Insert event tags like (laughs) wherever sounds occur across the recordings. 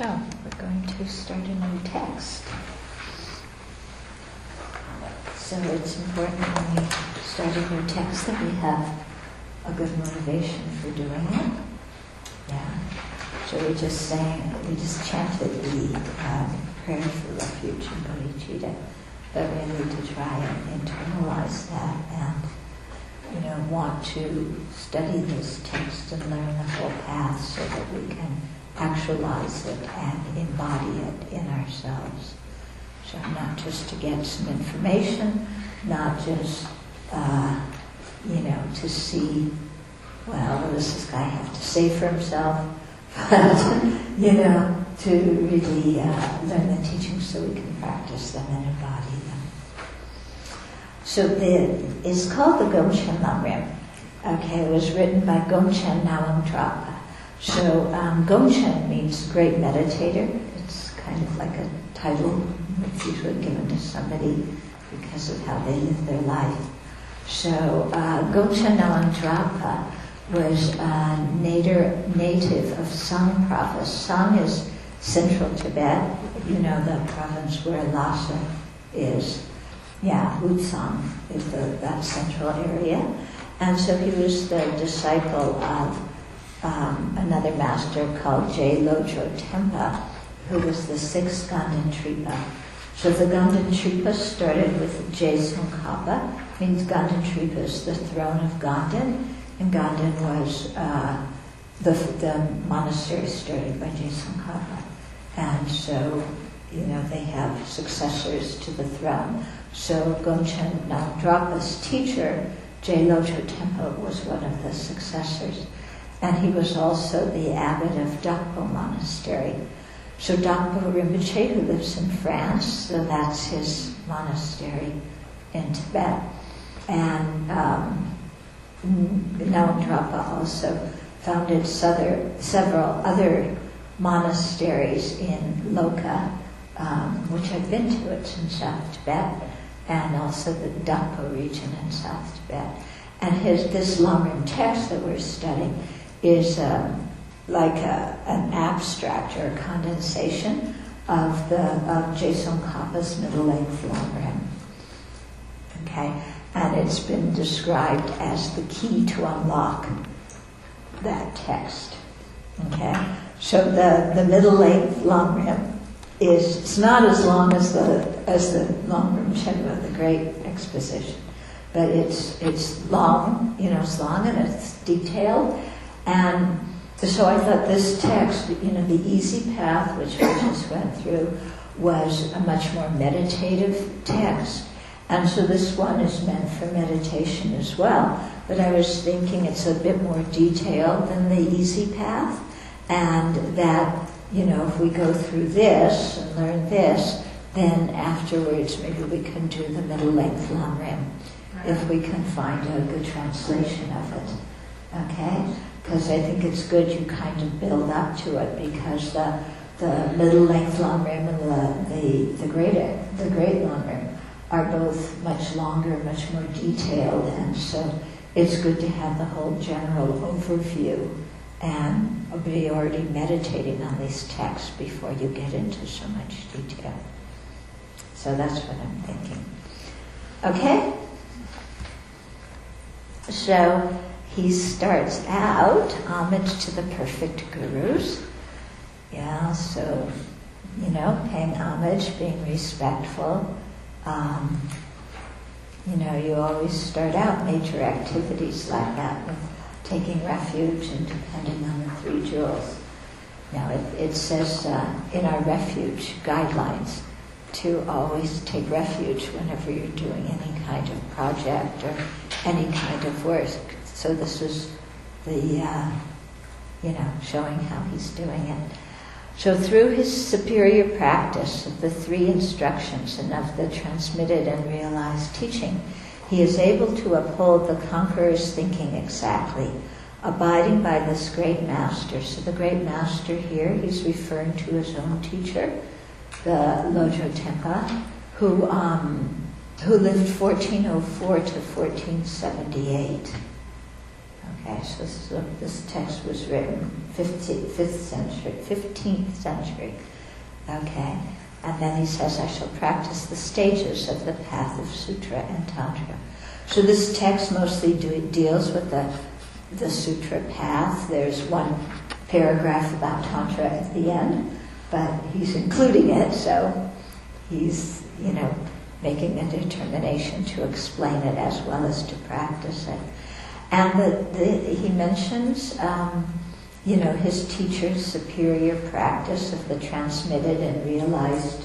So, we're going to start a new text. So it's important when we start a new text that we have a good motivation for doing it. Yeah. So we just sang, we just chanted the um, prayer for refuge in bodhicitta, but we need to try and internalize that and, you know, want to study this text and learn the whole path so that we can actualize it and embody it in ourselves. So not just to get some information, not just, uh, you know, to see, well, what does this guy have to say for himself? (laughs) But, you know, to really uh, learn the teachings so we can practice them and embody them. So the, it's called the Gomchen Lamrim. Okay, it was written by Gomchen Nawang Drapa. So um, Gomchen means great meditator. It's kind of like a title that's usually given to somebody because of how they live their life. So uh, Gomchen Nawang Drapa was a native, native of Song province. Song is central Tibet, you know, the province where Lhasa is. Yeah, Wutsan is the, that central area. And so he was the disciple of um, another master called Je Lodro Tempa, who was the sixth Ganden Tripa. So the Ganden Tripa started with Je Tsongkhapa, means Ganden Tripa is the throne of Ganden, and Ganden was uh, the, the monastery started by Je Tsongkhapa. And so, you know, they have successors to the throne. So Gomchen Namdrapa's teacher, Je Lodro Tempa, was one of the successors. And he was also the abbot of Dakpo Monastery. So Dakpo Rinpoche, who lives in France, so that's his monastery in Tibet. And um, Namdrapa also founded several other monasteries in Loka, um, which I've been to. It's in South Tibet, and also the Dakpo region in South Tibet. And his this Lamrim text that we're studying is um, like a, an abstract or a condensation of the of Je Tsongkhapa's middle length Lamrim. Okay, and it's been described as the key to unlock that text. Okay, so the the middle length Lamrim is it's not as long as the as the Lamrim Shenpa, the great exposition, but it's it's long, you know, it's long and it's detailed and so I thought this text, you know, the easy path, which we just went through, was a much more meditative text. And so this one is meant for meditation as well. But I was thinking it's a bit more detailed than the easy path. And that, you know, if we go through this and learn this, then afterwards maybe we can do the middle length Lamrim, if we can find a good translation of it. Okay? Because I think it's good you kind of build up to it because the the middle length Lamrim and the the the great the great Lamrim are both much longer, much more detailed, and so it's good to have the whole general overview and be already meditating on these texts before you get into so much detail. So that's what I'm thinking. Okay? So he starts out homage to the perfect gurus. Yeah, so, you know, paying homage, being respectful. Um, you know, you always start out major activities like that with taking refuge and depending on the three jewels. Now, it, it says uh, in our refuge guidelines to always take refuge whenever you're doing any kind of project or any kind of work so this is the, uh, you know, showing how he's doing it. So through his superior practice of the three instructions and of the transmitted and realized teaching, he is able to uphold the conqueror's thinking exactly, abiding by this great master. So the great master here, he's referring to his own teacher, the Lodro Tempa, who, um, who lived 1404 to 1478. This text was written 15th, 5th century, 15th century. Okay, and then he says, I shall practice the stages of the path of Sutra and Tantra. So this text mostly do, deals with the, the Sutra path. There's one paragraph about Tantra at the end, but he's including it, so he's, you know, making a determination to explain it as well as to practice it. And the, the, he mentions, um, you know, his teacher's superior practice of the transmitted and realized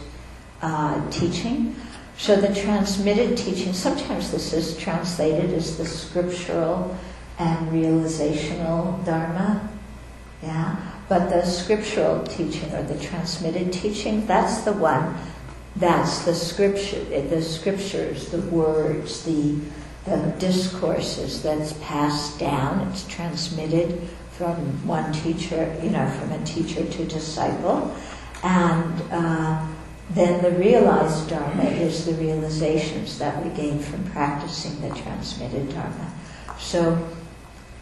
uh, teaching. So the transmitted teaching, sometimes this is translated as the scriptural and realizational dharma. Yeah, but the scriptural teaching or the transmitted teaching, that's the one. That's the scripture, the scriptures, the words, the the discourses that's passed down. It's transmitted from one teacher, you know, from a teacher to disciple, and uh, then the realized dharma is the realizations that we gain from practicing the transmitted dharma. So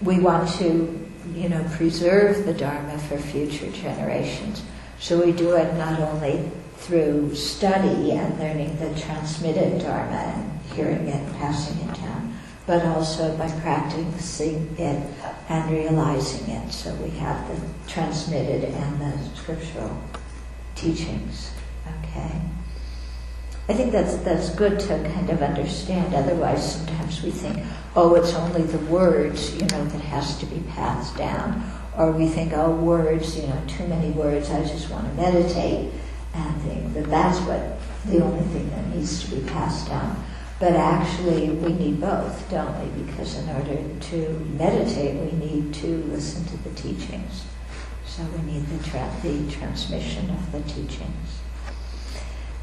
we want to, you know, preserve the dharma for future generations. So we do it not only through study and learning the transmitted dharma and hearing it, passing it down, but also by practicing it and realizing it. So we have the transmitted and the scriptural teachings. Okay. I think that's that's good to kind of understand. Otherwise, sometimes we think, oh, it's only the words, you know, that has to be passed down, or we think, oh, words, you know, too many words. I just want to meditate and think that that's what the only thing that needs to be passed down. But actually, we need both, don't we? Because in order to meditate, we need to listen to the teachings. So we need the, tra- the transmission of the teachings.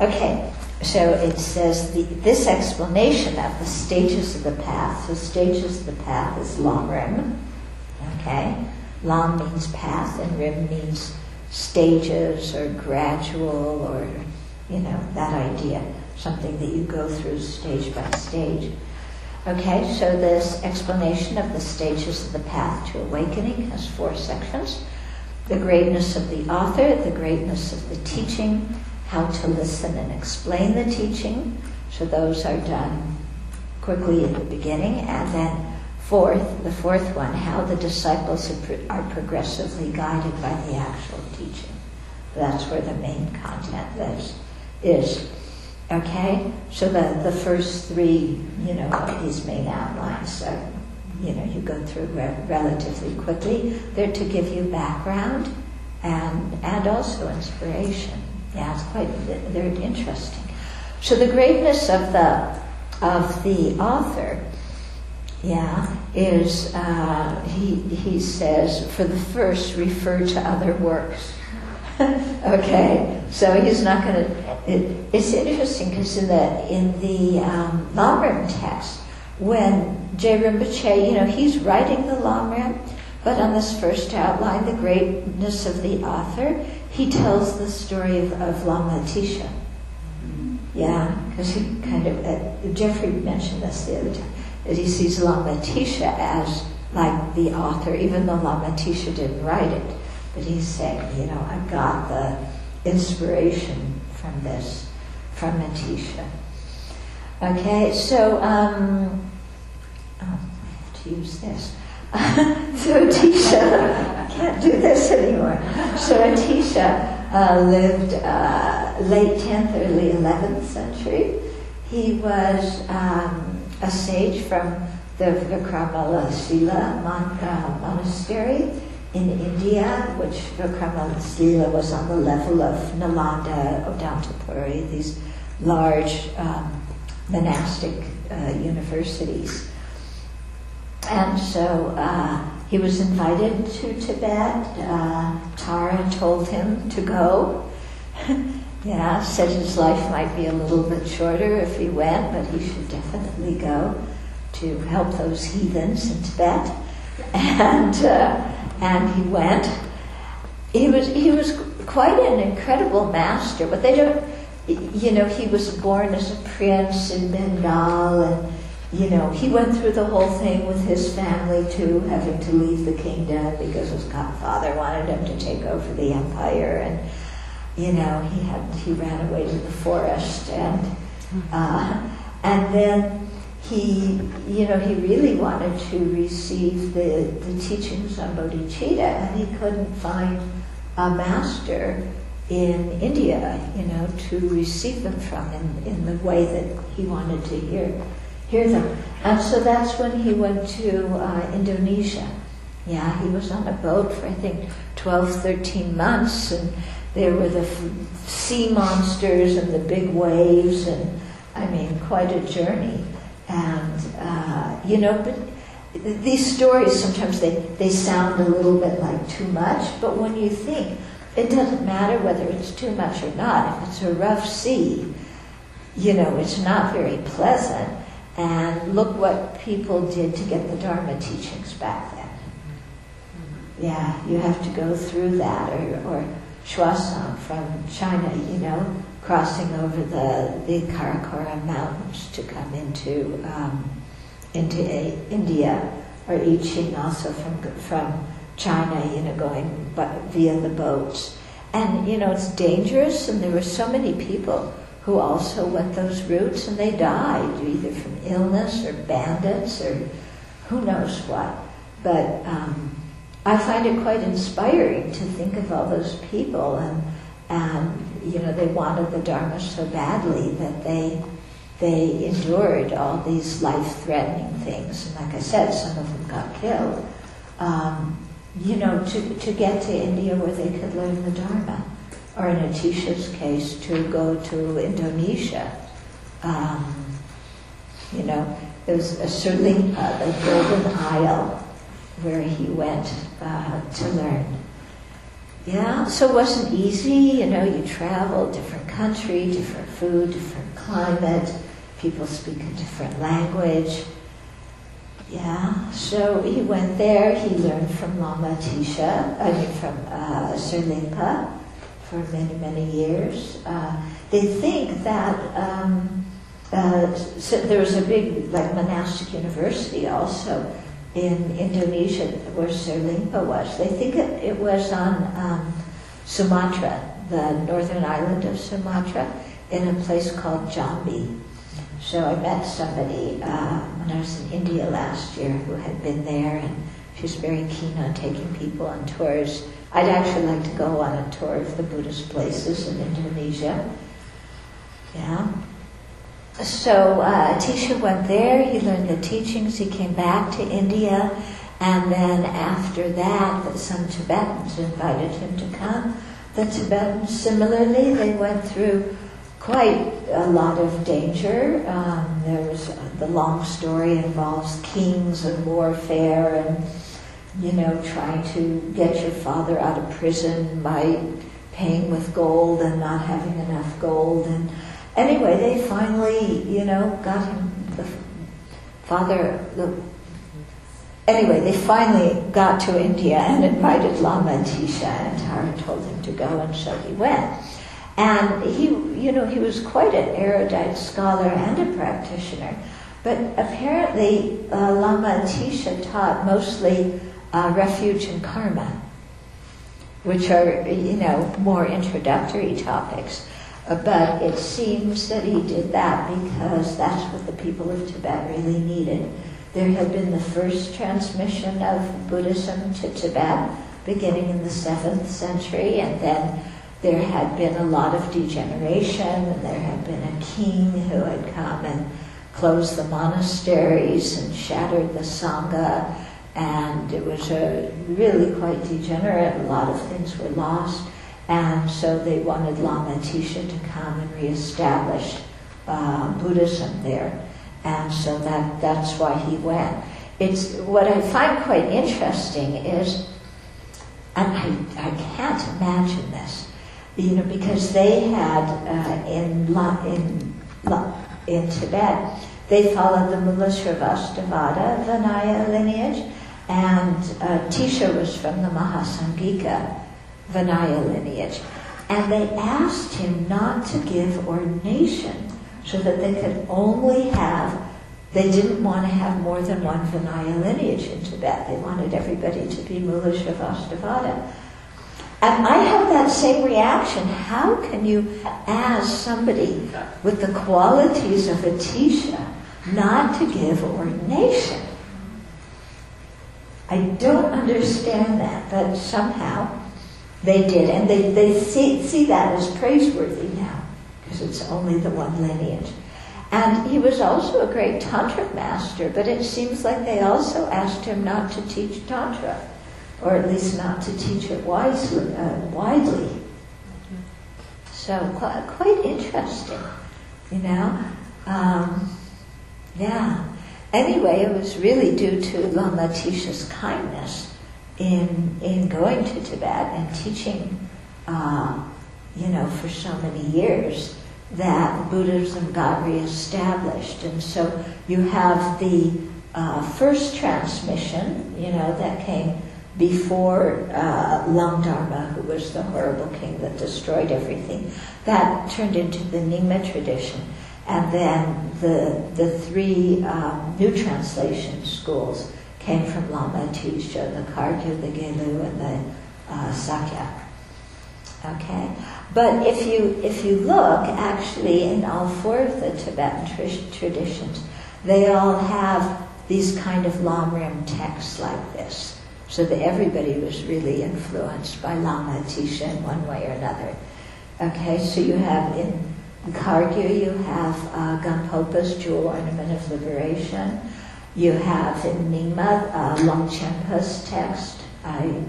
Okay, so it says the, this explanation of the stages of the path. So stages of the path is lam rim. Okay, lam means path, and rim means stages or gradual or you know that idea something that you go through stage by stage. Okay, so this explanation of the stages of the path to awakening has four sections the greatness of the author, the greatness of the teaching, how to listen and explain the teaching. So those are done quickly at the beginning. And then, fourth, the fourth one, how the disciples are progressively guided by the actual teaching. That's where the main content is. is. Okay, so the, the first three, you know, these main outlines are, you know, you go through re- relatively quickly. They're to give you background and and also inspiration. Yeah, it's quite they're interesting. So the greatness of the of the author, yeah, is uh, he he says for the first refer to other works. (laughs) okay, so he's not going to. It, it's interesting because in the in the um, Lamrim text, when Je Rinpoche, you know, he's writing the Lamrim, but on this first outline, the greatness of the author, he tells the story of, of Lama Atisha. Yeah, because he kind of uh, Jeffrey mentioned this the other time that he sees Lama Atisha as like the author, even though Lama Atisha didn't write it. But he's saying, you know, I got the inspiration from this, from Atisha. Okay, so, um, oh, I have to use this. (laughs) so Atisha, can't do this anymore. So Atisha uh, lived uh, late 10th, early 11th century. He was um, a sage from the Vikramala Sila uh, monastery in India, which Vikramasila was on the level of Nalanda, Odantapuri, these large um, monastic uh, universities. And so uh, he was invited to Tibet. Uh, Tara told him to go. (laughs) yeah, said his life might be a little bit shorter if he went, but he should definitely go to help those heathens in Tibet. (laughs) And uh, and he went. He was he was quite an incredible master, but they don't. You know, he was born as a prince in Bengal, and you know, he went through the whole thing with his family too, having to leave the kingdom because his godfather wanted him to take over the empire, and you know, he had he ran away to the forest, and uh, and then he, you know, he really wanted to receive the the teachings on bodhicitta, and he couldn't find a master in India, you know, to receive them from in, in the way that he wanted to hear hear them. And so that's when he went to uh, Indonesia. Yeah, he was on a boat for I think 12, 13 months, and there were the sea monsters and the big waves, and I mean, quite a journey. And uh, you know, but these stories sometimes they, they sound a little bit like too much, but when you think, it doesn't matter whether it's too much or not. If it's a rough sea, you know, it's not very pleasant. And look what people did to get the Dharma teachings back then. Yeah, you have to go through that, or, or Xuanzang from China, you know, crossing over the, the Karakoram Mountains to come into, um, into a, India, or I Ching also from, from China, you know, going via the boats. And, you know, it's dangerous, and there were so many people who also went those routes and they died, either from illness or bandits or who knows what. But um, I find it quite inspiring to think of all those people and, and you know, they wanted the Dharma so badly that they they endured all these life-threatening things. And like I said, some of them got killed. Um, you know, to, to get to India where they could learn the Dharma or in Atisha's case, to go to Indonesia. Um, you know, there was a uh, the Golden Isle, where he went uh, to learn. Yeah, so it wasn't easy, you know, you travel, different country, different food, different climate, people speak a different language. Yeah, so he went there, he learned from Lama Atisha, I mean from uh, Serlingpa, for many, many years. Uh, they think that um, uh, so there was a big like monastic university also in Indonesia where Serlingpa was. They think it, it was on um, Sumatra, the northern island of Sumatra, in a place called Jambi. So I met somebody uh, when I was in India last year who had been there, and she's very keen on taking people on tours I'd actually like to go on a tour of the Buddhist places in Indonesia. Yeah. So uh, Atisha went there, he learned the teachings, he came back to India, and then after that, some Tibetans invited him to come. The Tibetans, similarly, they went through quite a lot of danger. Um, there was the long story involves kings and warfare and you know, trying to get your father out of prison by paying with gold and not having enough gold. And anyway, they finally, you know, got him, the father, the, anyway, they finally got to India and invited Lama Atisha, and Tara told him to go, and so he went. And he, you know, he was quite an erudite scholar and a practitioner. But apparently, uh, Lama Atisha taught mostly uh, refuge and karma, which are, you know, more introductory topics. But it seems that he did that because that's what the people of Tibet really needed. There had been the first transmission of Buddhism to Tibet beginning in the 7th century, and then there had been a lot of degeneration, and there had been a king who had come and closed the monasteries and shattered the Sangha and it was a really quite degenerate. A lot of things were lost, and so they wanted Lama Atisha to come and reestablish uh, Buddhism there, and so that that's why he went. It's what I find quite interesting is, and I, I can't imagine this, you know, because they had uh, in La, in La, in Tibet they followed the Mulasarvastivada Vinaya lineage, and uh, Tisha was from the Mahasanghika Vinaya lineage. And they asked him not to give ordination so that they could only have they didn't want to have more than one Vinaya lineage in Tibet. They wanted everybody to be Mulasarvastivada. And I have that same reaction. How can you ask somebody with the qualities of a Atisha not to give ordination? I don't understand that, but somehow they did, and they, they see, see that as praiseworthy now, because it's only the one lineage. And he was also a great tantra master, but it seems like they also asked him not to teach tantra, or at least not to teach it wisely, uh, widely. So quite, quite interesting, you know. Um, yeah. Anyway, it was really due to Lama Atisha's kindness in in going to Tibet and teaching, uh, you know, for so many years that Buddhism got reestablished. And so you have the uh, first transmission, you know, that came before uh, Dharma, who was the horrible king that destroyed everything. That turned into the Nyingma tradition. And then the, the three um, new translation schools came from Lama Atisha, the Kagyu, the Gelug, and the uh, Sakya. Okay, but if you if you look, actually, in all four of the Tibetan tr- traditions, they all have these kind of Lamrim texts like this, so that everybody was really influenced by Lama Atisha in one way or another. Okay, so you have in Kagyu, you have uh, Gampopa's Jewel Ornament of Liberation. You have in Nyingma, uh, Longchenpa's text. I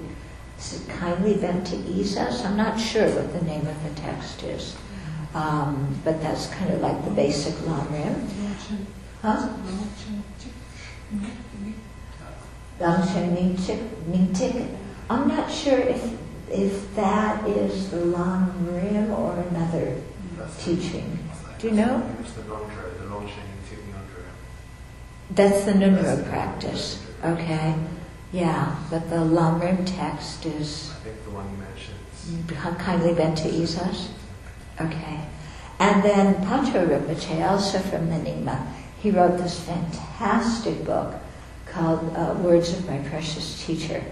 kindly bent to ease us. I'm not sure what the name of the text is, um, but that's kind of like the basic Lamrim. Huh? Longchen Nyingtik. I'm not sure if if that is the Lamrim or another teaching. Do you know? That's the Ngöndro practice. Okay. Yeah, but the Lamrim text is. I think the one you mentioned. Kindly bent to ease us. Okay. And then Patrul Rinpoche, also from the Nyingma, he wrote this fantastic book called uh, Words of My Precious Teacher.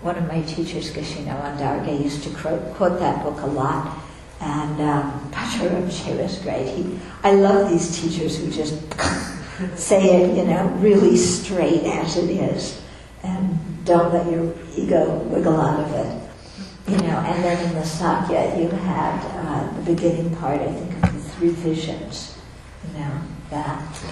One of my teachers, Geshe Nawang Dargay, used to quote, quote that book a lot. And um, Patrul Rinpoche was great. He, I love these teachers who just (laughs) say it, you know, really straight as it is. And don't let your ego wiggle out of it. You know, and then in the Sakya, you had uh, the beginning part, I think, of the three visions. You know, that.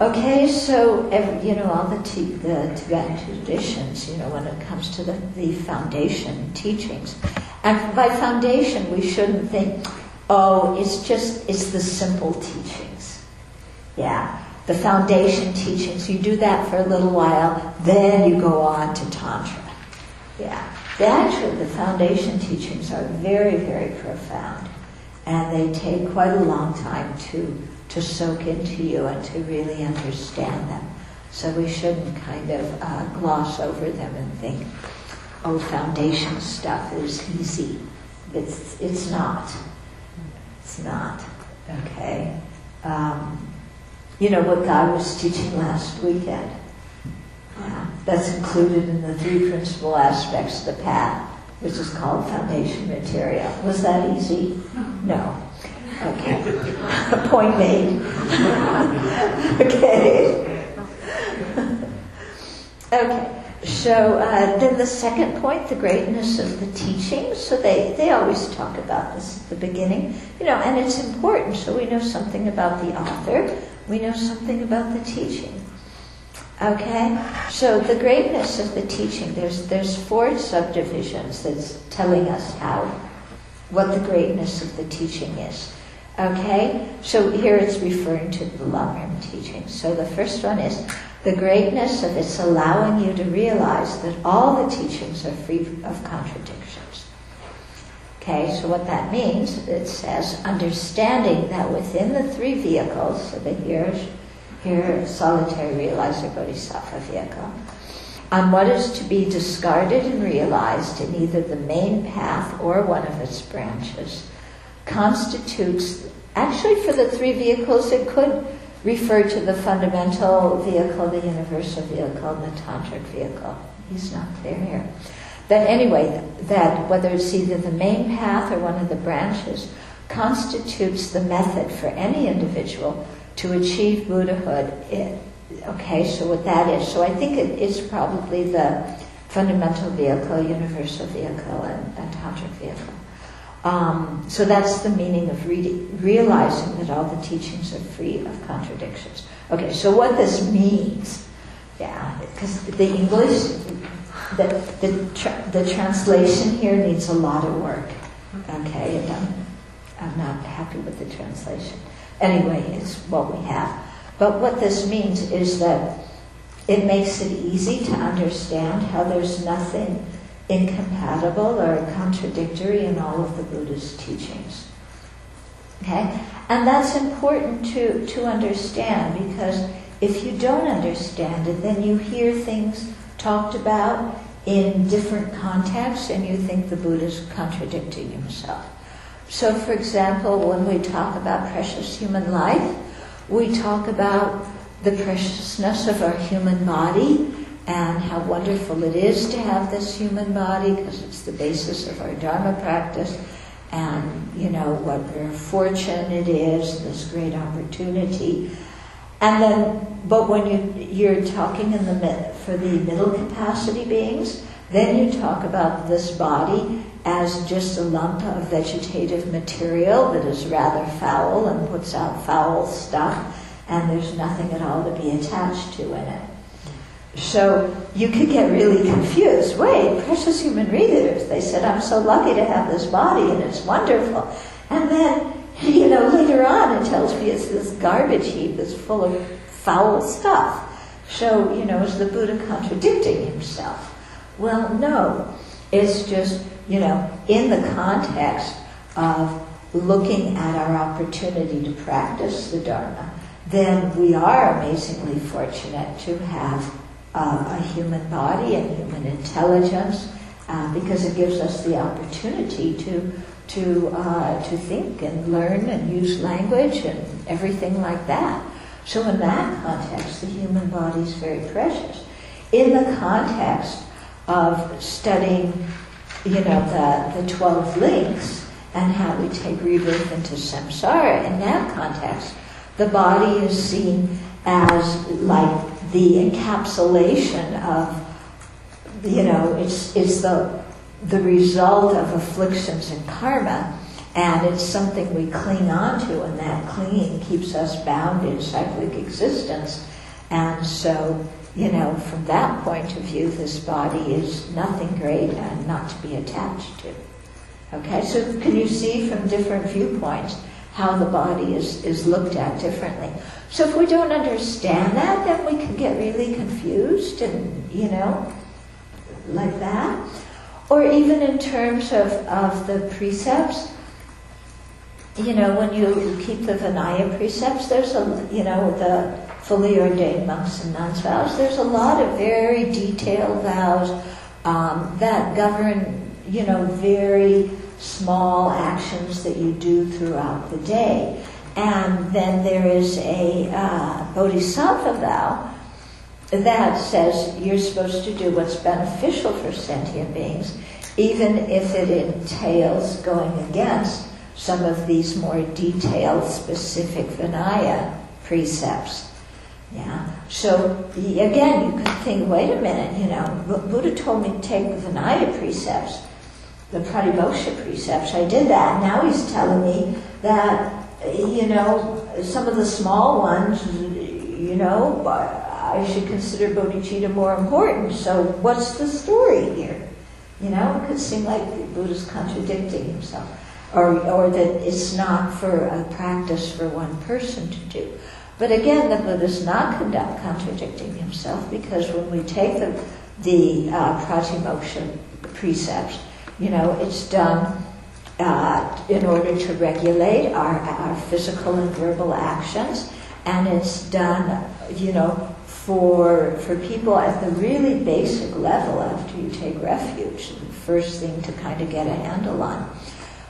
Okay, so every, you know all the, t- the Tibetan traditions. You know when it comes to the, the foundation teachings, and by foundation we shouldn't think, oh, it's just it's the simple teachings. Yeah, the foundation teachings. You do that for a little while, then you go on to tantra. Yeah, actually the foundation teachings are very very profound, and they take quite a long time to to soak into you and to really understand them. So we shouldn't kind of uh, gloss over them and think, oh, foundation stuff is easy. It's, it's not. It's not. Okay? Um, you know what Guy was teaching last weekend? Yeah, that's included in the three principal aspects of the path, which is called foundation material. Was that easy? No. Okay. (laughs) Point made. (laughs) okay. okay. So uh, then the second point, the greatness of the teaching. So they, they always talk about this at the beginning, you know, and it's important. So we know something about the author. We know something about the teaching. Okay, so the greatness of the teaching. There's there's four subdivisions that's telling us how what the greatness of the teaching is. Okay, so here it's referring to the Lamrim teaching. So the first one is the greatness of its allowing you to realize that all the teachings are free of contradictions. Okay, so what that means, it says understanding that within the three vehicles, so the here, here solitary realizer bodhisattva vehicle, on what is to be discarded and realized in either the main path or one of its branches constitutes, actually for the three vehicles, it could refer to the fundamental vehicle, the universal vehicle, and the tantric vehicle. He's not clear here. But anyway, that whether it's either the main path or one of the branches constitutes the method for any individual to achieve Buddhahood. It, okay, so what that is. So I think it is probably the fundamental vehicle, universal vehicle, and, and tantric vehicle. Um, so that's the meaning of re- realizing that all the teachings are free of contradictions. Okay, so what this means, yeah, because the English, the, the, tra- the translation here needs a lot of work. Okay, and I'm, I'm not happy with the translation. Anyway, it's what we have. But what this means is that it makes it easy to understand how there's nothing incompatible or contradictory in all of the Buddha's teachings. Okay? And that's important to, to understand because if you don't understand it, then you hear things talked about in different contexts and you think the Buddha's contradicting himself. So, for example, when we talk about precious human life, we talk about the preciousness of our human body and how wonderful it is to have this human body because it's the basis of our Dharma practice and, you know, what a fortune it is, this great opportunity. And then, but when you, you're talking in the, for the middle capacity beings, then you talk about this body as just a lump of vegetative material that is rather foul and puts out foul stuff, and there's nothing at all to be attached to in it. So you could get really confused. Wait, precious human readers, they said, I'm so lucky to have this body and it's wonderful. And then, (laughs) you know, later on it tells me it's this garbage heap that's full of foul stuff. So, you know, is the Buddha contradicting himself? Well, no. It's just, you know, in the context of looking at our opportunity to practice the Dharma, then we are amazingly fortunate to have uh, a human body and human intelligence uh, because it gives us the opportunity to to uh, to think and learn and use language and everything like that. So in that context, the human body is very precious. In the context of studying, you know, the, the 12 links and how we take rebirth into samsara, in that context, the body is seen as like the encapsulation of, you know, it's, it's the, the result of afflictions and karma, and it's something we cling on to, and that clinging keeps us bound in cyclic existence. And so, you know, from that point of view, this body is nothing great and not to be attached to. Okay, so can you see from different viewpoints how the body is, is looked at differently? So if we don't understand that, then we can get really confused and, you know, like that. Or even in terms of, of the precepts, you know, when you keep the Vinaya precepts, there's a, you know, the fully ordained monks and nuns vows, there's a lot of very detailed vows um, that govern, you know, very small actions that you do throughout the day. And then there is a uh, bodhisattva vow that says you're supposed to do what's beneficial for sentient beings, even if it entails going against some of these more detailed, specific Vinaya precepts. Yeah. So again, you could think, wait a minute, you know, Buddha told me to take the Vinaya precepts, the Pratimoksha precepts. I did that. Now he's telling me that you know, some of the small ones, you know, I should consider bodhicitta more important. So what's the story here? You know, it could seem like the Buddha's contradicting himself. Or, or that it's not for a practice for one person to do. But again, the Buddha's not contradicting himself because when we take the, the uh, pratimoksha precepts, you know, it's done uh, in order to regulate our, our physical and verbal actions. And it's done, you know, for, for people at the really basic level after you take refuge, the first thing to kind of get a handle on.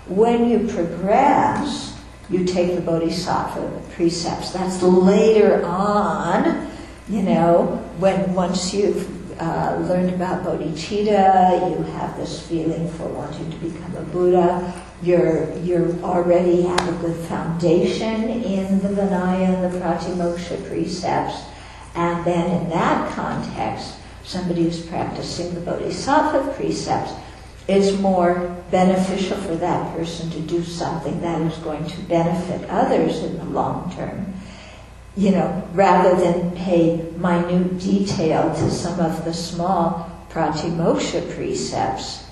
When you progress, you take the Bodhisattva precepts. That's later on, you know, when once you've uh, learned about bodhicitta, you have this feeling for wanting to become a Buddha. You're you already have a good foundation in the Vinaya and the Pratimoksha precepts, and then in that context, somebody who's practicing the Bodhisattva precepts is more beneficial for that person to do something that is going to benefit others in the long term you know, rather than pay minute detail to some of the small pratimoksha precepts,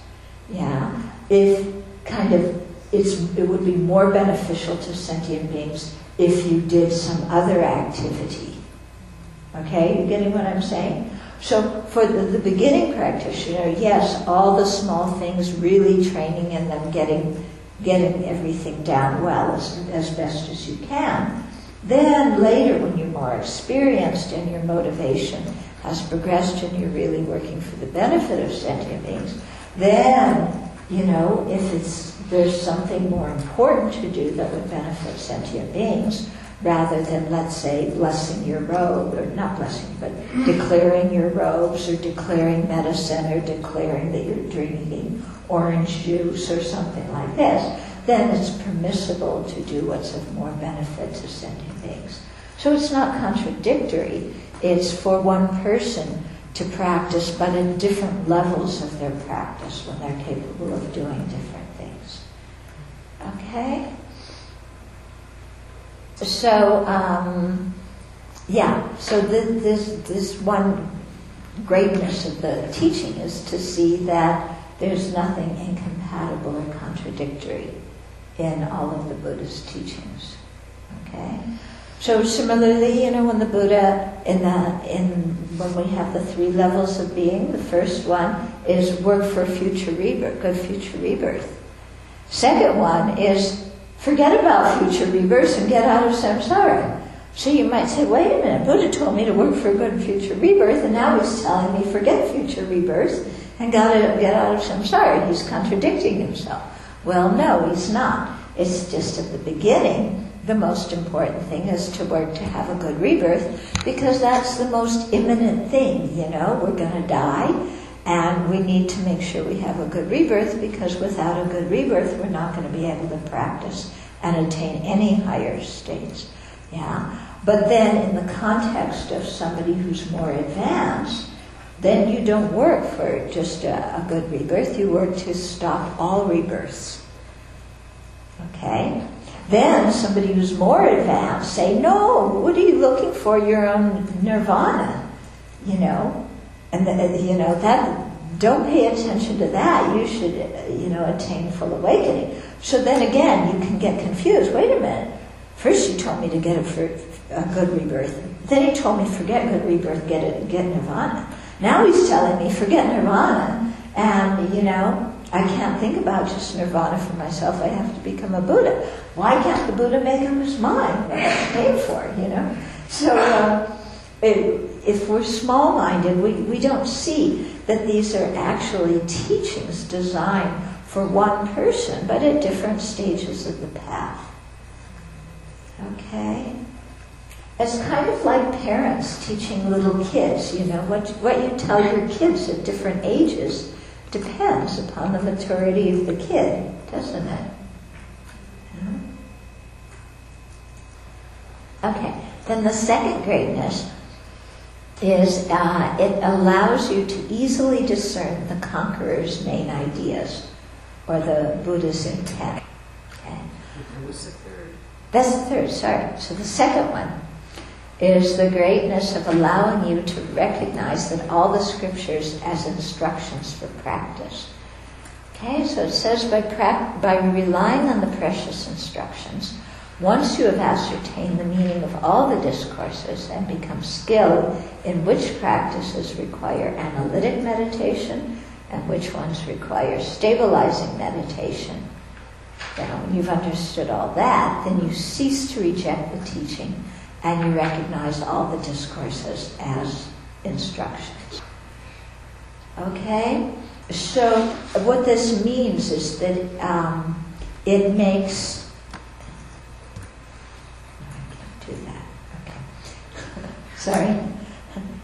yeah, if kind of it's, it would be more beneficial to sentient beings if you did some other activity. Okay, you getting what I'm saying? So for the, the beginning practitioner, yes, all the small things, really training in them, getting getting everything down well as, as best as you can. Then later, when you're more experienced and your motivation has progressed and you're really working for the benefit of sentient beings, then, you know, if it's, there's something more important to do that would benefit sentient beings, rather than, let's say, blessing your robe, or not blessing, but declaring your robes, or declaring medicine, or declaring that you're drinking orange juice, or something like this, then it's permissible to do what's of more benefit to sentient beings. So it's not contradictory. It's for one person to practice, but in different levels of their practice when they're capable of doing different things. Okay? So, um, yeah, so th- this, this one greatness of the teaching is to see that there's nothing incompatible or contradictory in all of the Buddha's teachings. Okay? So similarly, you know, when the Buddha in the in when we have the three levels of being, the first one is work for future rebirth, good future rebirth. Second one is forget about future rebirth and get out of samsara. So you might say, wait a minute, Buddha told me to work for a good future rebirth, and now he's telling me forget future rebirth and gotta get out of samsara. He's contradicting himself. Well, no, he's not. It's just at the beginning. The most important thing is to work to have a good rebirth because that's the most imminent thing, you know. We're going to die and we need to make sure we have a good rebirth because without a good rebirth, we're not going to be able to practice and attain any higher states. Yeah. But then in the context of somebody who's more advanced, then you don't work for just a, a good rebirth, you work to stop all rebirths. Okay? Then somebody who's more advanced say, no, what are you looking for? Your own nirvana, you know? And, the, you know, that, don't pay attention to that. You should, you know, attain full awakening. So then again, you can get confused. Wait a minute. First you told me to get a, a good rebirth. Then he told me forget good rebirth, get it, get nirvana. Now he's telling me forget nirvana, and you know I can't think about just nirvana for myself. I have to become a Buddha. Why can't the Buddha make up his mind? That's paid for, you know. So uh, if we're small-minded, we, we don't see that these are actually teachings designed for one person, but at different stages of the path. Okay? It's kind of like parents teaching little kids, you know, what, what you tell your kids at different ages depends upon the maturity of the kid, doesn't it? Hmm? Okay, then the second greatness is uh, it allows you to easily discern the conqueror's main ideas or the Buddha's intent. Okay. What's the third? That's the third, sorry. So the second one is the greatness of allowing you to recognize that all the scriptures as instructions for practice. Okay, so it says by, pra- by relying on the precious instructions, once you have ascertained the meaning of all the discourses and become skilled in which practices require analytic meditation and which ones require stabilizing meditation, now when you've understood all that, then you cease to reject the teaching and you recognize all the discourses as instructions. Okay? So, what this means is that um, it makes Sorry?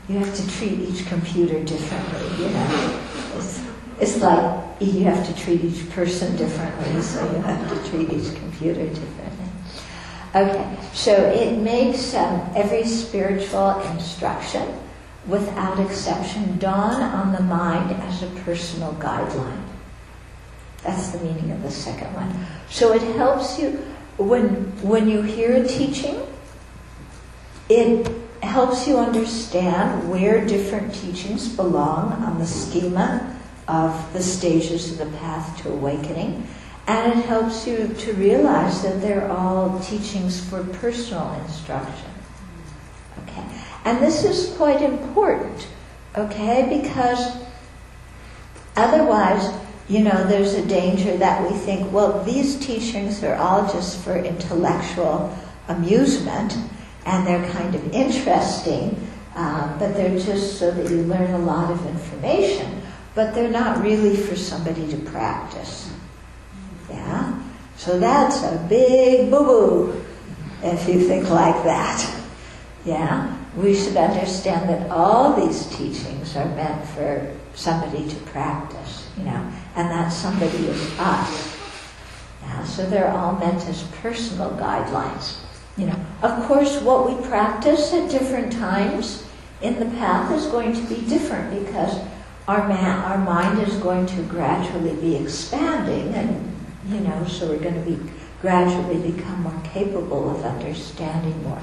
You have to treat each computer differently, you know. It's, it's like you have to treat each person differently, so you have to treat each computer differently. Okay, so it makes um, every spiritual instruction, without exception, dawn on the mind as a personal guideline. That's the meaning of the second one. So it helps you when when you hear a teaching, it helps you understand where different teachings belong on the schema of the stages of the path to awakening. And it helps you to realize that they're all teachings for personal instruction. Okay. And this is quite important, okay, because otherwise, you know, there's a danger that we think, well, these teachings are all just for intellectual amusement and they're kind of interesting, uh, but they're just so that you learn a lot of information, but they're not really for somebody to practice. Yeah? So that's a big boo boo if you think like that. Yeah? We should understand that all these teachings are meant for somebody to practice, you know, and that somebody is us. Yeah? So they're all meant as personal guidelines. You know, of course, what we practice at different times in the path is going to be different because our, our mind is going to gradually be expanding and you know, so we're going to be gradually become more capable of understanding more.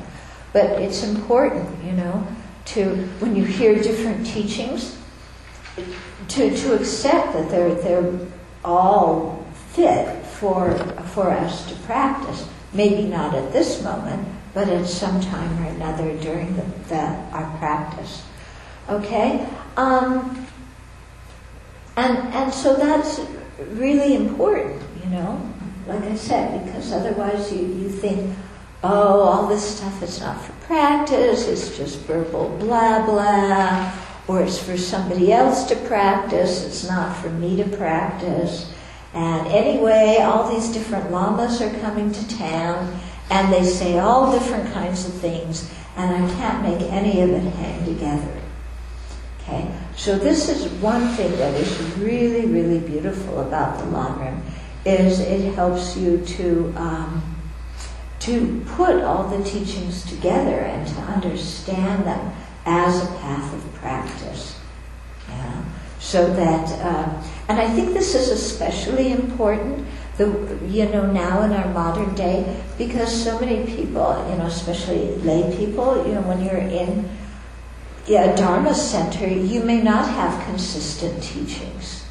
But it's important, you know, to when you hear different teachings, to, to accept that they're they're all fit for for us to practice. Maybe not at this moment, but at some time or another during the, the our practice. Okay, um, and and so that's really important you know? Like I said, because otherwise you, you think, oh, all this stuff is not for practice, it's just verbal blah blah, or it's for somebody else to practice, it's not for me to practice. And anyway, all these different lamas are coming to town, and they say all different kinds of things, and I can't make any of it hang together. Okay? So this is one thing that is really, really beautiful about the Lamrim is it helps you to um, to put all the teachings together and to understand them as a path of practice. So that, um, and I think this is especially important, the, you know, now in our modern day, because so many people, you know, especially lay people, you know, when you're in a Dharma center, you may not have consistent teachings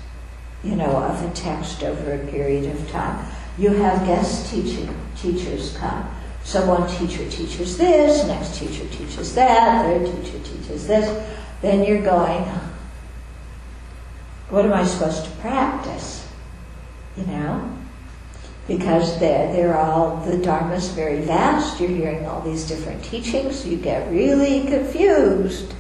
you know, of a text over a period of time. You have guest teaching, teachers come. So one teacher teaches this, next teacher teaches that, third teacher teaches this. Then you're going, what am I supposed to practice? You know? Because they're, they're all, the Dharma's very vast, you're hearing all these different teachings, you get really confused.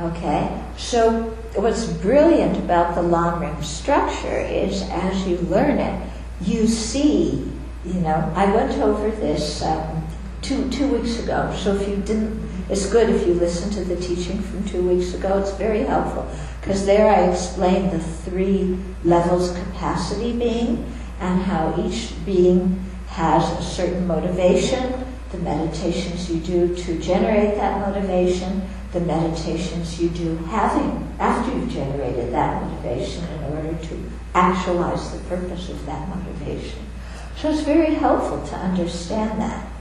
Okay? So what's brilliant about the long Lamrim structure is as you learn it, you see, you know, I went over this um, two, two weeks ago. So if you didn't, it's good if you listen to the teaching from two weeks ago. It's very helpful because there I explained the three levels capacity being and how each being has a certain motivation, the meditations you do to generate that motivation, the meditations you do having after you've generated that motivation in order to actualize the purpose of that motivation. So it's very helpful to understand that.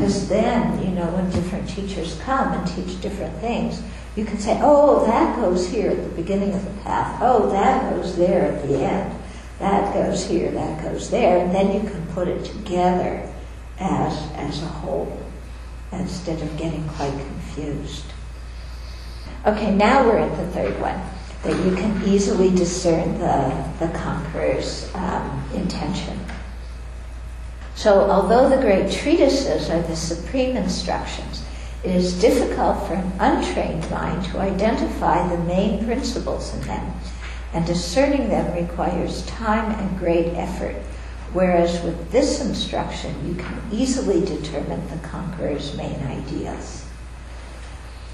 Because then, you know, when different teachers come and teach different things, you can say, oh, that goes here at the beginning of the path. Oh, that goes there at the end. That goes here, that goes there. And then you can put it together as, as a whole instead of getting quite confused. Okay, now we're at the third one, that you can easily discern the, the conqueror's um, intention. So, although the great treatises are the supreme instructions, it is difficult for an untrained mind to identify the main principles in them, and discerning them requires time and great effort. Whereas with this instruction, you can easily determine the conqueror's main ideas.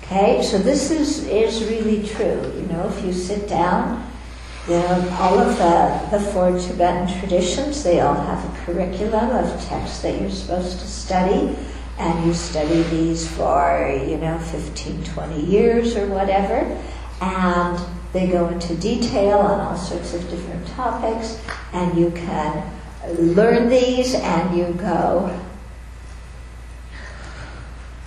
Okay, so this is, is really true. You know, if you sit down, you know, all of the, the four Tibetan traditions, they all have a curriculum of texts that you're supposed to study, and you study these for, you know, 15, 20 years or whatever, and they go into detail on all sorts of different topics, and you can learn these and you go,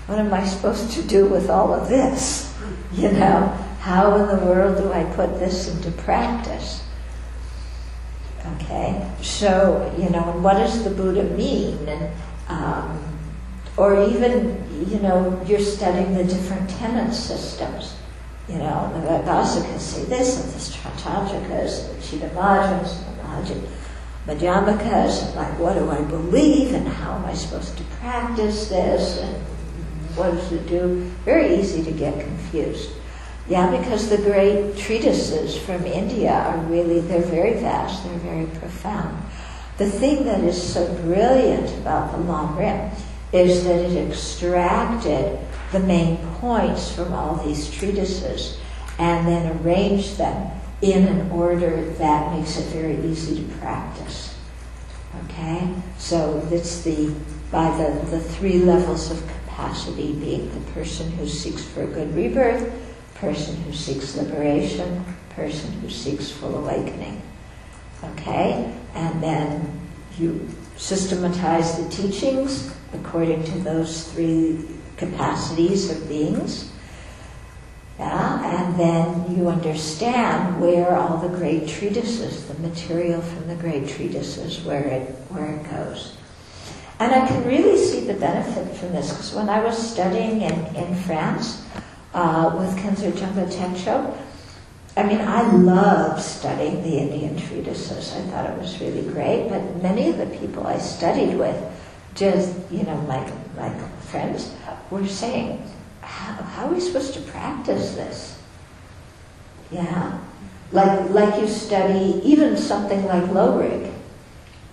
what am I supposed to do with all of this? You know, how in the world do I put this into practice? Okay, so, you know, what does the Buddha mean? And, um, or even, you know, you're studying the different tenet systems. You know, the Vaibhasikas say this, and the Tantrikas, the Chittamatras, the Madhyamakas, like, what do I believe, and how am I supposed to practice this, and what does it do? Very easy to get confused. Yeah, because the great treatises from India are really, they're very vast, they're very profound. The thing that is so brilliant about the Lam Rim is that it extracted the main points from all these treatises and then arranged them in an order that makes it very easy to practice. Okay? So it's the by the, the three levels of capacity being the person who seeks for a good rebirth, person who seeks liberation, person who seeks full awakening. Okay? And then you systematize the teachings according to those three capacities of beings. Yeah, and then you understand where all the great treatises, the material from the great treatises, where it where it goes. And I can really see the benefit from this because when I was studying in, in France uh, with Khensur Jampa Tegchok, I mean, I love studying the Indian treatises. I thought it was really great, but many of the people I studied with, just, you know, like, like friends, were saying, how, how are we supposed to practice this? Yeah. Like, like you study even something like Lorig,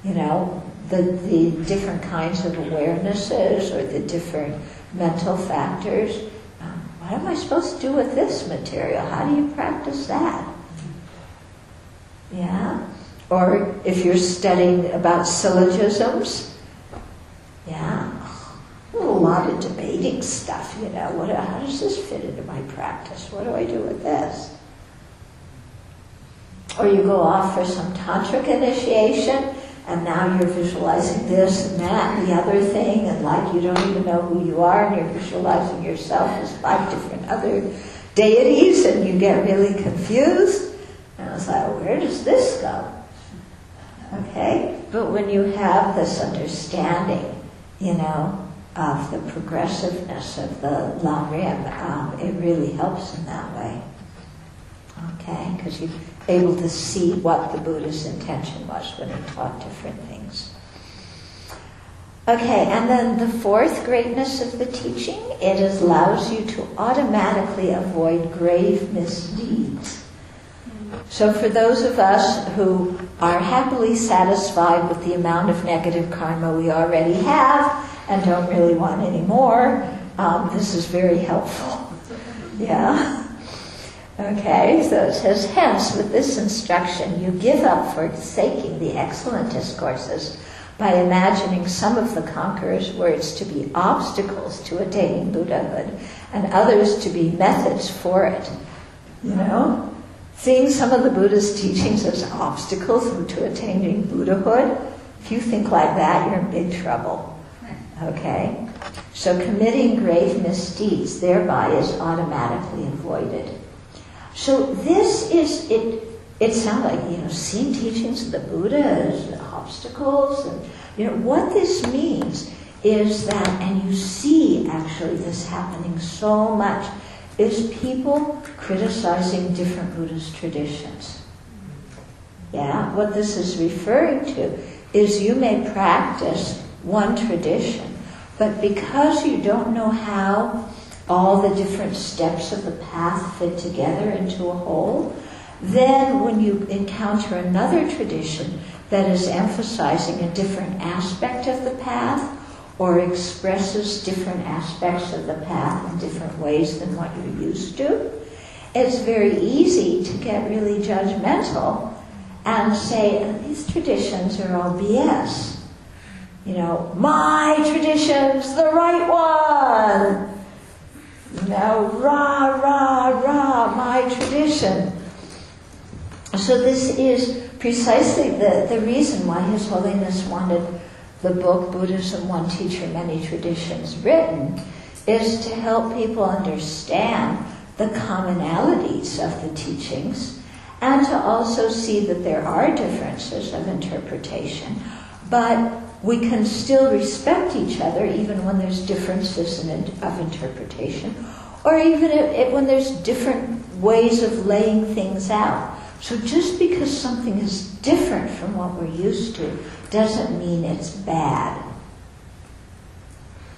you know, the, the different kinds of awarenesses or the different mental factors. What am I supposed to do with this material? How do you practice that? Yeah? Or if you're studying about syllogisms, yeah, a lot of debating stuff, you know. What, how does this fit into my practice? What do I do with this? Or you go off for some tantric initiation, and now you're visualizing this and that and the other thing, and like you don't even know who you are, and you're visualizing yourself as five different other deities, and you get really confused. And I was like, where does this go? Okay? But when you have this understanding, you know, of the progressiveness of the Lam Rim, um, it really helps in that way. Okay? Because you're able to see what the Buddha's intention was when he taught different things. Okay, and then the fourth greatness of the teaching, it allows you to automatically avoid grave misdeeds. So for those of us who are happily satisfied with the amount of negative karma we already have and don't really want any more, um, this is very helpful. Yeah. Okay, so it says, hence, with this instruction, you give up forsaking the excellent discourses by imagining some of the conqueror's words to be obstacles to attaining Buddhahood and others to be methods for it. You know? Seeing some of the Buddha's teachings as obstacles to attaining Buddhahood, if you think like that, you're in big trouble. Okay? So committing grave misdeeds thereby is automatically avoided. So this is it. It sounds like you know, seeing teachings of the Buddha as obstacles, and you know what this means is that, and you see actually this happening so much, is people criticizing different Buddhist traditions. Yeah, what this is referring to is you may practice one tradition, but because you don't know how all the different steps of the path fit together into a whole, then when you encounter another tradition that is emphasizing a different aspect of the path, or expresses different aspects of the path in different ways than what you're used to, it's very easy to get really judgmental and say, these traditions are all BS. You know, my tradition's the right one. Know, rah, rah, rah, my tradition. So this is precisely the, the reason why His Holiness wanted the book Buddhism One Teacher, Many Traditions written, is to help people understand the commonalities of the teachings and to also see that there are differences of interpretation, but we can still respect each other even when there's differences in, of interpretation, or even if, when there's different ways of laying things out. So just because something is different from what we're used to doesn't mean it's bad.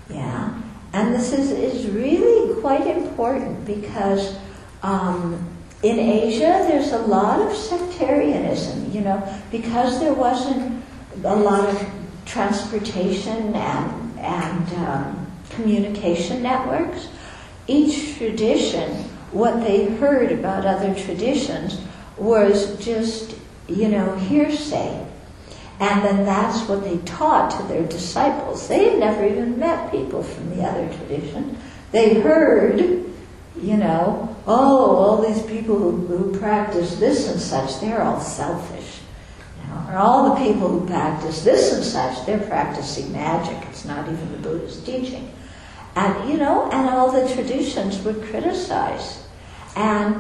Yeah? And this is, is really quite important because um, in Asia there's a lot of sectarianism, you know, because there wasn't a lot of transportation and, and um, communication networks. Each tradition, what they heard about other traditions was just, you know, hearsay. And then that's what they taught to their disciples. They had never even met people from the other tradition. They heard, you know, oh, all these people who, who practice this and such, they're all selfish. All the people who practice this and such, they're practicing magic. It's not even the Buddha's teaching. And, you know, and all the traditions would criticize. And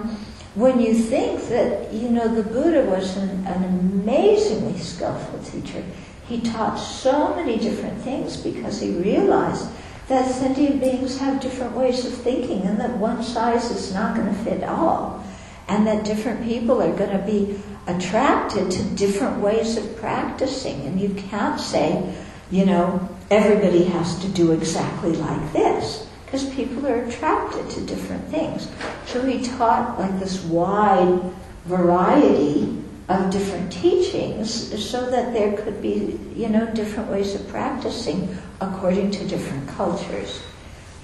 when you think that, you know, the Buddha was an, an amazingly skillful teacher, he taught so many different things because he realized that sentient beings have different ways of thinking and that one size is not going to fit all. And that different people are going to be attracted to different ways of practicing. And you can't say, you know, everybody has to do exactly like this because people are attracted to different things. So he taught like this wide variety of different teachings so that there could be, you know, different ways of practicing according to different cultures.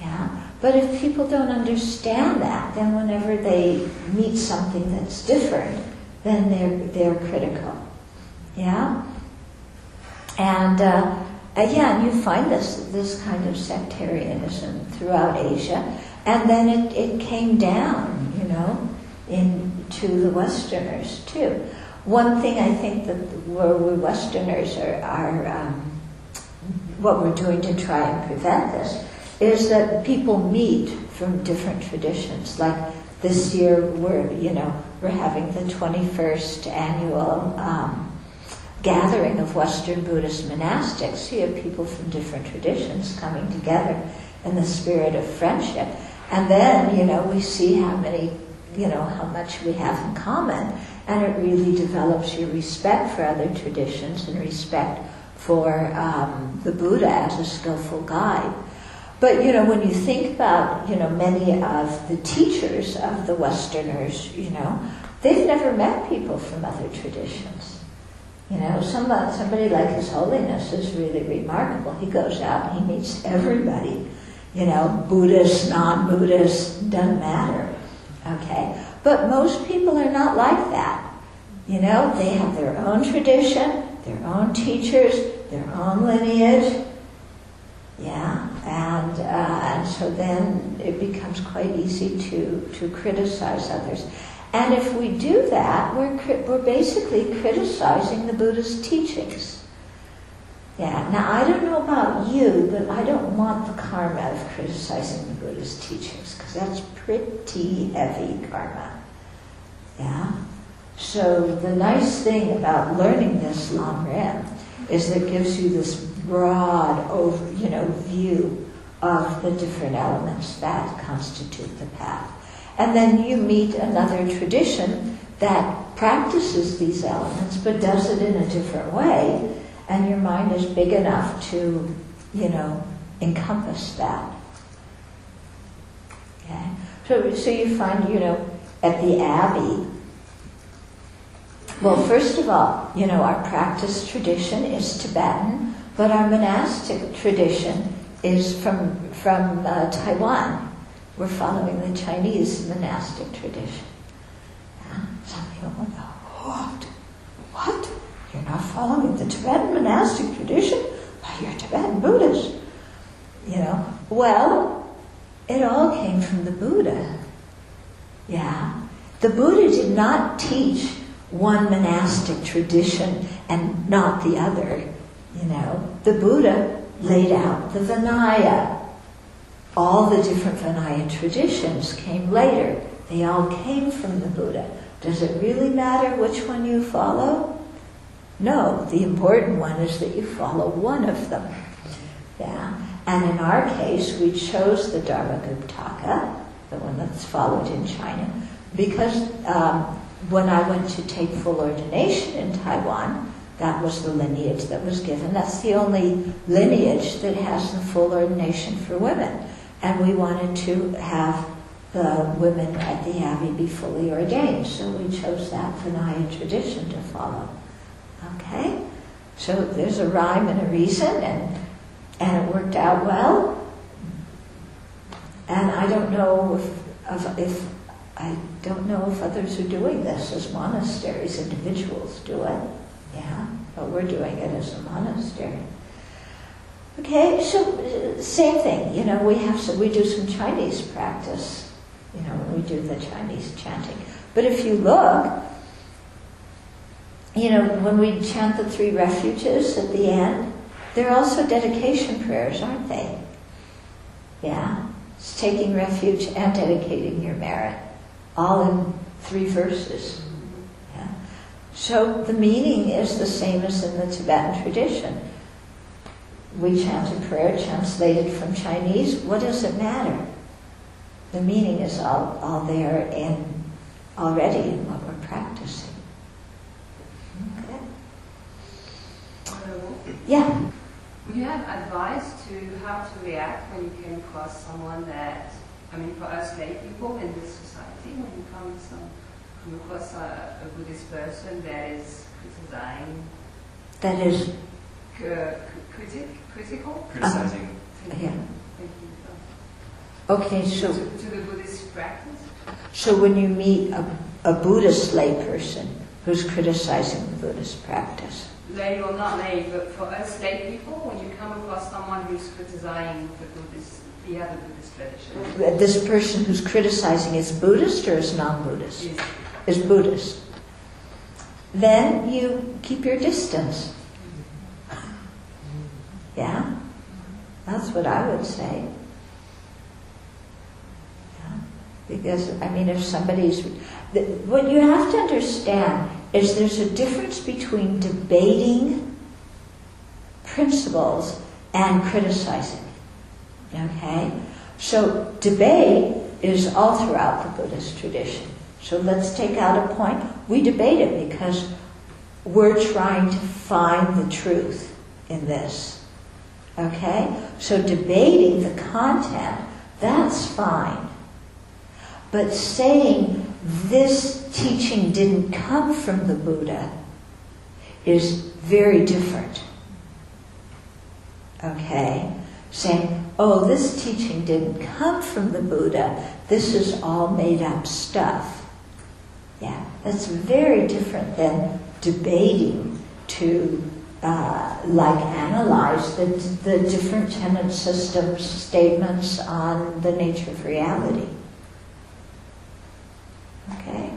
Yeah. But if people don't understand that, then whenever they meet something that's different, then they're they're critical. Yeah. And uh, again, you find this this kind of sectarianism throughout Asia, and then it, it came down, you know, into the Westerners too. One thing I think that where we Westerners are, are um, what we're doing to try and prevent this is that people meet from different traditions. Like this year, we're you know we're having the 21st annual. Um, gathering of Western Buddhist monastics. You have people from different traditions coming together in the spirit of friendship. And then, you know, we see how many, you know, how much we have in common. And it really develops your respect for other traditions and respect for um, the Buddha as a skillful guide. But you know, when you think about you know many of the teachers of the Westerners, you know, they've never met people from other traditions. You know, somebody, somebody like His Holiness is really remarkable. He goes out and he meets everybody. You know, Buddhist, non-Buddhist, doesn't matter. Okay? But most people are not like that. You know, they have their own tradition, their own teachers, their own lineage. Yeah, and, uh, and so then it becomes quite easy to, to criticize others. And if we do that, we're, we're basically criticizing the Buddha's teachings. Yeah, now I don't know about you, but I don't want the karma of criticizing the Buddha's teachings because that's pretty heavy karma. Yeah? So the nice thing about learning this Lam Rim is that it gives you this broad over, you know, view of the different elements that constitute the path. And then you meet another tradition that practices these elements but does it in a different way, and your mind is big enough to, you know, encompass that. Okay? So, so you find, you know, at the Abbey, well, first of all, you know, our practice tradition is Tibetan, but our monastic tradition is from, from uh, Taiwan. We're following the Chinese monastic tradition. Some people go, what? What? You're not following the Tibetan monastic tradition? Why, you're Tibetan Buddhist. You know, well, it all came from the Buddha. Yeah. The Buddha did not teach one monastic tradition and not the other. You know, the Buddha laid out the Vinaya. All the different Vinaya traditions came later. They all came from the Buddha. Does it really matter which one you follow? No, the important one is that you follow one of them. Yeah. And in our case, we chose the Dharmaguptaka, the one that's followed in China, because um, when I went to take full ordination in Taiwan, that was the lineage that was given. That's the only lineage that has the full ordination for women. And we wanted to have the women at the Abbey be fully ordained, so we chose that Vinaya tradition to follow. Okay? So there's a rhyme and a reason, and, and it worked out well. And I don't know if, if I don't know if others are doing this as monasteries, individuals do it. Yeah, but we're doing it as a monastery. Okay, so same thing. You know, we have some, we do some Chinese practice. You know, we do the Chinese chanting. But if you look, you know, when we chant the three refuges at the end, they're also dedication prayers, aren't they? Yeah, it's taking refuge and dedicating your merit, all in three verses. So the meaning is the same as in the Tibetan tradition. We chant a prayer translated from Chinese. What does it matter? The meaning is all, all there in already in what we're practicing. Okay. Yeah. Would you have advice to how to react when you came across someone that, I mean, for us lay people in this society, when you come, some, come across a, a Buddhist person that is criticizing, That is, uh, critic, critical? Criticizing. Thank Yeah. you. Thank you. okay, so, to, to the Buddhist practice? so when you meet a, a Buddhist layperson who's criticizing the Buddhist practice, Lay or not lay, but for us lay people, when you come across someone who's criticizing the Buddhist, the other Buddhist tradition, this person who's criticizing is Buddhist or is non-Buddhist? is Is Buddhist. Then you keep your distance. Yeah? That's what I would say. Yeah. Because, I mean, if somebody's. the- What you have to understand is there's a difference between debating principles and criticizing. Okay? So, debate is all throughout the Buddhist tradition. So, let's take out a point. We debate it because we're trying to find the truth in this. Okay? So debating the content, that's fine. But saying this teaching didn't come from the Buddha is very different. Okay? Saying, oh, this teaching didn't come from the Buddha, this is all made up stuff. Yeah, that's very different than debating to uh, like analyze the, the different tenet systems statements on the nature of reality. Okay?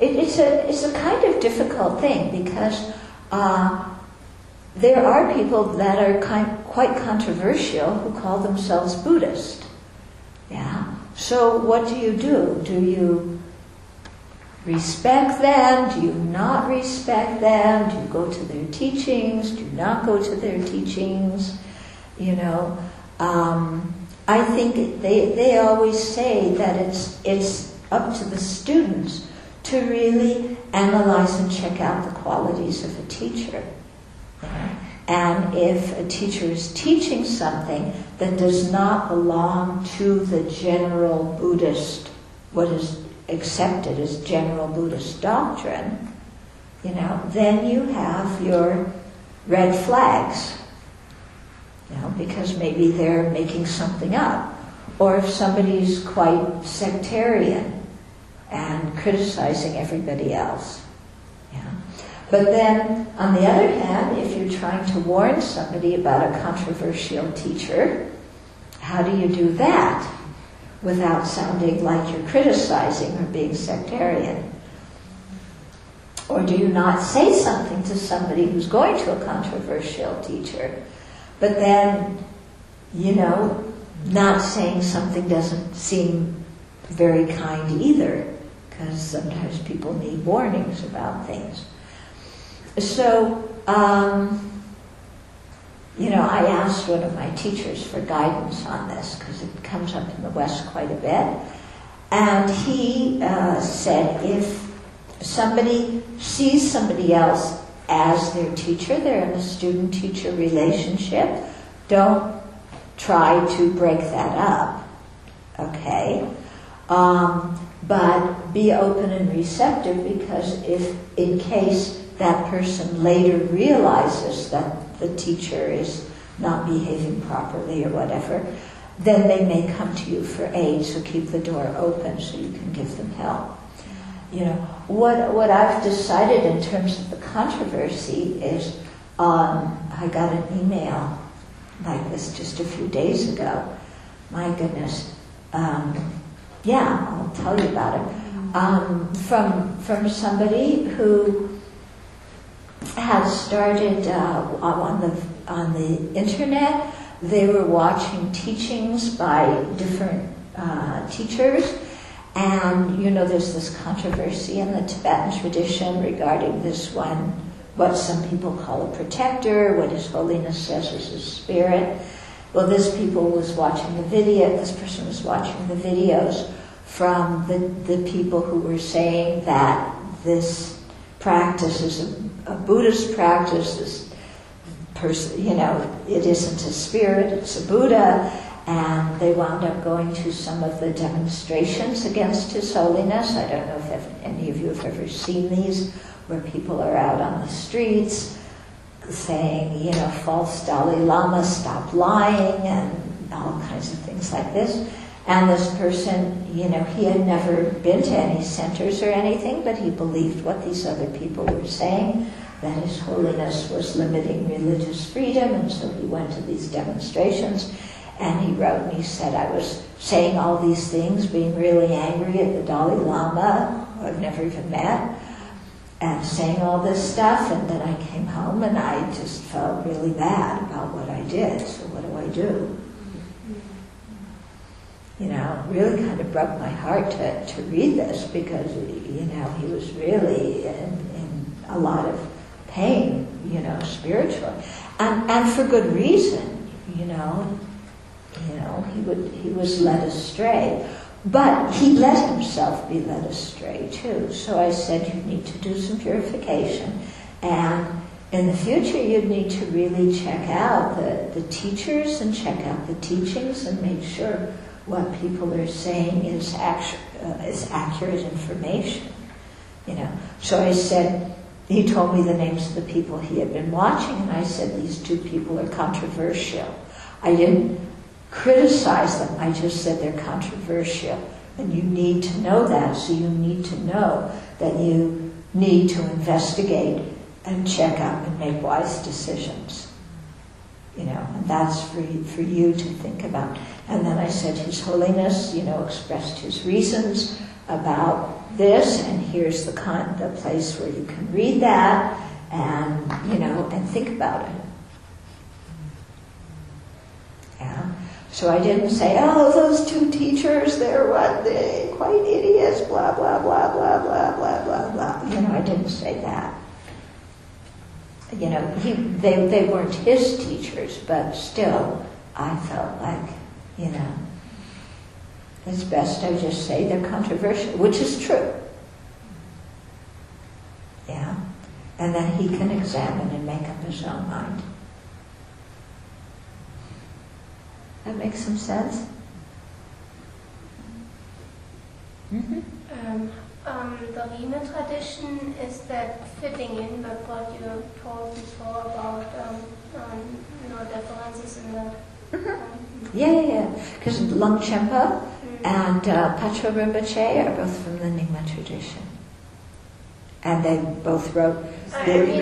It, it's, a, it's a kind of difficult thing because uh, there are people that are kind, quite controversial who call themselves Buddhist. Yeah? So what do you do? Do you respect them? Do you not respect them? Do you go to their teachings? Do you not go to their teachings? You know, um, I think they, they always say that it's, it's up to the students to really analyze and check out the qualities of a teacher. And if a teacher is teaching something that does not belong to the general Buddhist, what is accepted as general Buddhist doctrine, you know, then you have your red flags. You know, because maybe they're making something up. Or if somebody's quite sectarian and criticizing everybody else. Yeah. But then, on the other hand, if you're trying to warn somebody about a controversial teacher, how do you do that without sounding like you're criticizing or being sectarian? Or do you not say something to somebody who's going to a controversial teacher, but then, you know, not saying something doesn't seem very kind either, because sometimes people need warnings about things. So, um, you know, I asked one of my teachers for guidance on this because it comes up in the West quite a bit. And he uh, said if somebody sees somebody else as their teacher, they're in a student teacher relationship, don't try to break that up. Okay? Um, but be open and receptive because if, in case that person later realizes that the teacher is not behaving properly or whatever, then they may come to you for aid. So keep the door open so you can give them help. You know what? What I've decided in terms of the controversy is, um, I got an email like this just a few days ago. My goodness. Um, yeah, I'll tell you about it. Um, from from somebody who has started uh, on the on the internet. They were watching teachings by different uh, teachers, and you know, there's this controversy in the Tibetan tradition regarding this one, what some people call a protector, what His Holiness says is a spirit. Well, this people was watching the video. This person was watching the videos from the, the people who were saying that this practice is a, a Buddhist practice. is, person, you know, it isn't a spirit; it's a Buddha. And they wound up going to some of the demonstrations against His Holiness. I don't know if any of you have ever seen these, where people are out on the streets saying, you know, false Dalai Lama, stop lying, and all kinds of things like this. And this person, you know, he had never been to any centers or anything, but he believed what these other people were saying, that His Holiness was limiting religious freedom, and so he went to these demonstrations. And he wrote and he said, I was saying all these things, being really angry at the Dalai Lama, who I've never even met, and saying all this stuff. And then I came home and I just felt really bad about what I did. So what do I do? You know, really kind of broke my heart to, to read this because, you know, he was really in, in a lot of pain, you know, spiritually. And, and for good reason, you know. You know, he would he was led astray. But he let himself be led astray too. So I said you need to do some purification. And in the future you'd need to really check out the, the teachers and check out the teachings and make sure what people are saying is, actu- uh, is accurate information. You know. So I said, he told me the names of the people he had been watching, and I said, these two people are controversial. I didn't criticize them. I just said they're controversial. And you need to know that, so you need to know that you need to investigate and check out and make wise decisions. You know, and that's for, for you to think about. And then I said, His Holiness, you know, expressed his reasons about this, and here's the, con- the place where you can read that, and, you know, and think about it. Yeah. So I didn't say, oh, those two teachers, they're what, they quite idiots, blah, blah, blah, blah, blah, blah, blah, blah. You know, I didn't say that. You know, he, they, they weren't his teachers, but still, I felt like, you know, it's best I just say they're controversial, which is true. Yeah. And then he can examine and make up his own mind. That makes some sense? Mm-hmm. Um, um, the Riemann tradition is that fitting in with what you told before about um, um, you know differences in the. Um, Yeah, yeah, yeah. Because Longchenpa and uh, Patrul Rinpoche are both from the Nyingma tradition. And they both wrote I the mean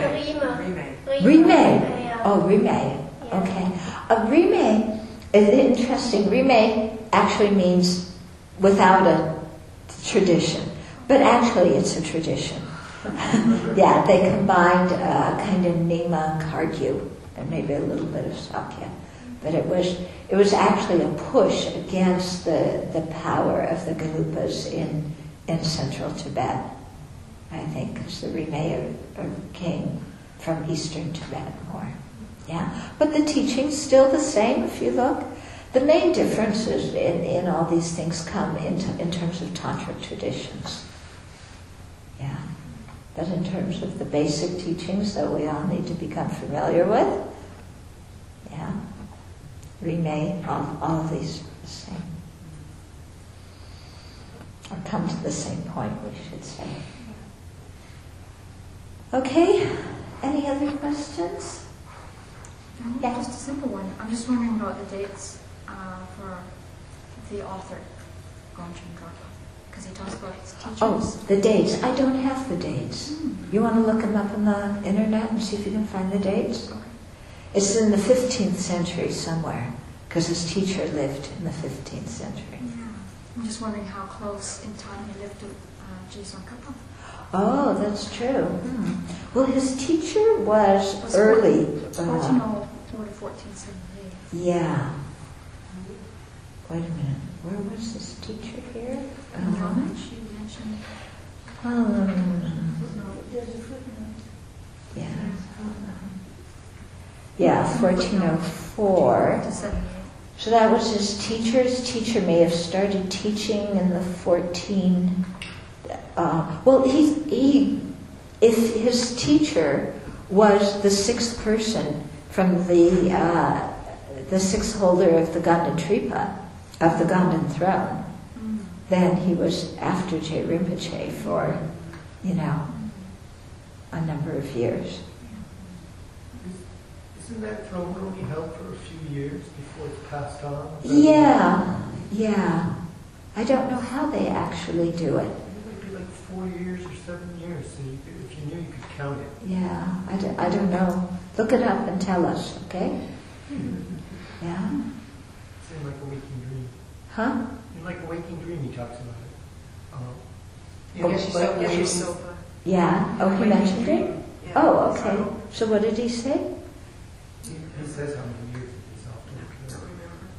Riemann. Rime. Oh, Rime. Yeah. Okay. A Rime is interesting. Rime actually means without a tradition, but actually it's a tradition. (laughs) yeah, they combined uh, kind of Nyingma and Kagyu and maybe a little bit of Sakya. But it was it was actually a push against the, the power of the Gelugpas in in central Tibet. I think because the Rime are, are came from eastern Tibet more. Yeah, but the teaching's still the same if you look. The main differences in, in all these things come in, t- in terms of tantric traditions. Yeah, but in terms of the basic teachings that we all need to become familiar with, yeah, remade all, all these the same. Or come to the same point, we should say. Okay, any other questions? Yeah. Just a simple one. I'm just wondering about the dates uh, for the author, Gomchen Drakpa, because he talks about his teachers. Oh, the dates. I don't have the dates. Hmm. You want to look them up on the internet and see if you can find the dates? Okay. It's in the 15th century somewhere, because his teacher lived in the 15th century. Yeah. I'm just wondering how close in time he lived to uh, Je Tsongkhapa. Oh, that's true. Hmm. Well, his teacher was Was early. It's uh, 1404 to 1478. yeah. Wait a minute. Where was his teacher here? Um, Ramage, you mentioned. um, yeah. Yeah, 1404. So that was his teacher's teacher may have started teaching in the 14. Uh, well, he, he, if his teacher was the sixth person from the uh, the sixth holder of the Ganden Tripa, of the Ganden throne, then he was after Je Rinpoche for, you know, a number of years. Isn't that throne only held for a few years before it's passed on? Yeah, yeah. I don't know how they actually do it. It might be like four years or seven years, so you could, if you knew, you could count it. Yeah, I don't, I don't know. Look it up and tell us, okay? Yeah? Seemed like a waking dream. Huh? In like a waking dream, he talks about it. Uh, Oh, it's like waiting- Yeah. Oh, he mentioned it? Oh, okay. So what did he say? He he says how many years it is off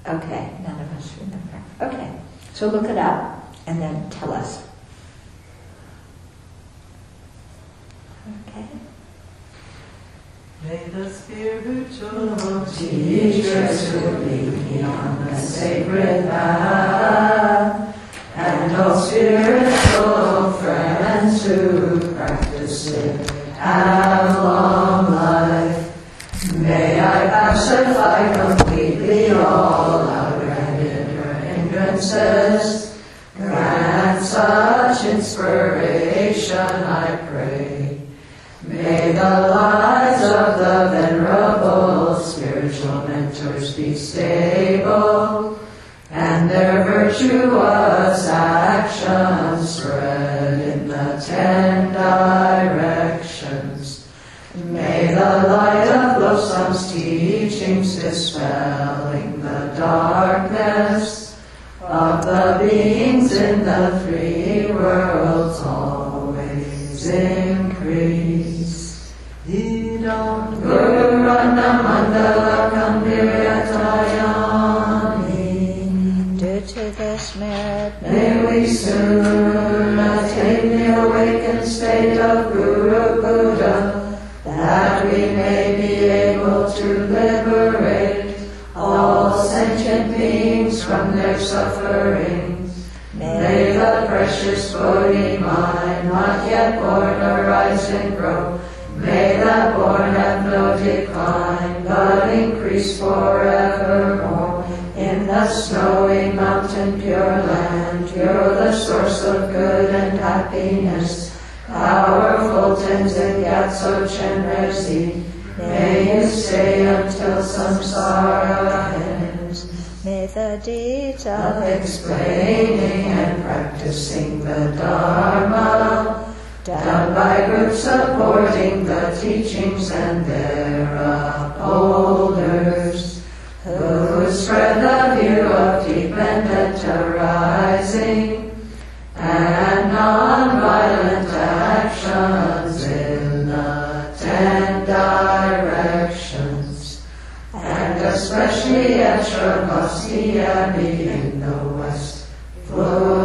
the Okay, none of us remember. Okay, so look it up and then tell us. Okay. May the spiritual Teachers who lead me on the sacred path, and all spiritual friends who practice it, have long pacify completely all inner hindrances. Grant such inspiration, I pray. May the lives of the venerable spiritual mentors be stable, and their virtuous actions spread in the ten dispelling the darkness of the beings in the three worlds always increase. Idam Gurana Mandala Kambiratayani. Due to this merit, may we soon attain the awakened state of Guru Buddha, that we may be able to liberate from their sufferings. May the precious Bodhi mind, not yet born, arise and grow. May that born have no decline, but increase forevermore. In the snowy mountain pure land, You're the source of good and happiness, powerful Tenzin Gyatso Chenrezig. May you stay until samsara ends. May the deeds Of explaining and practicing the Dharma, done by groups supporting the teachings and their upholders, who spread the view of dependent arising and especially Ekshravasya in the west. Flourish.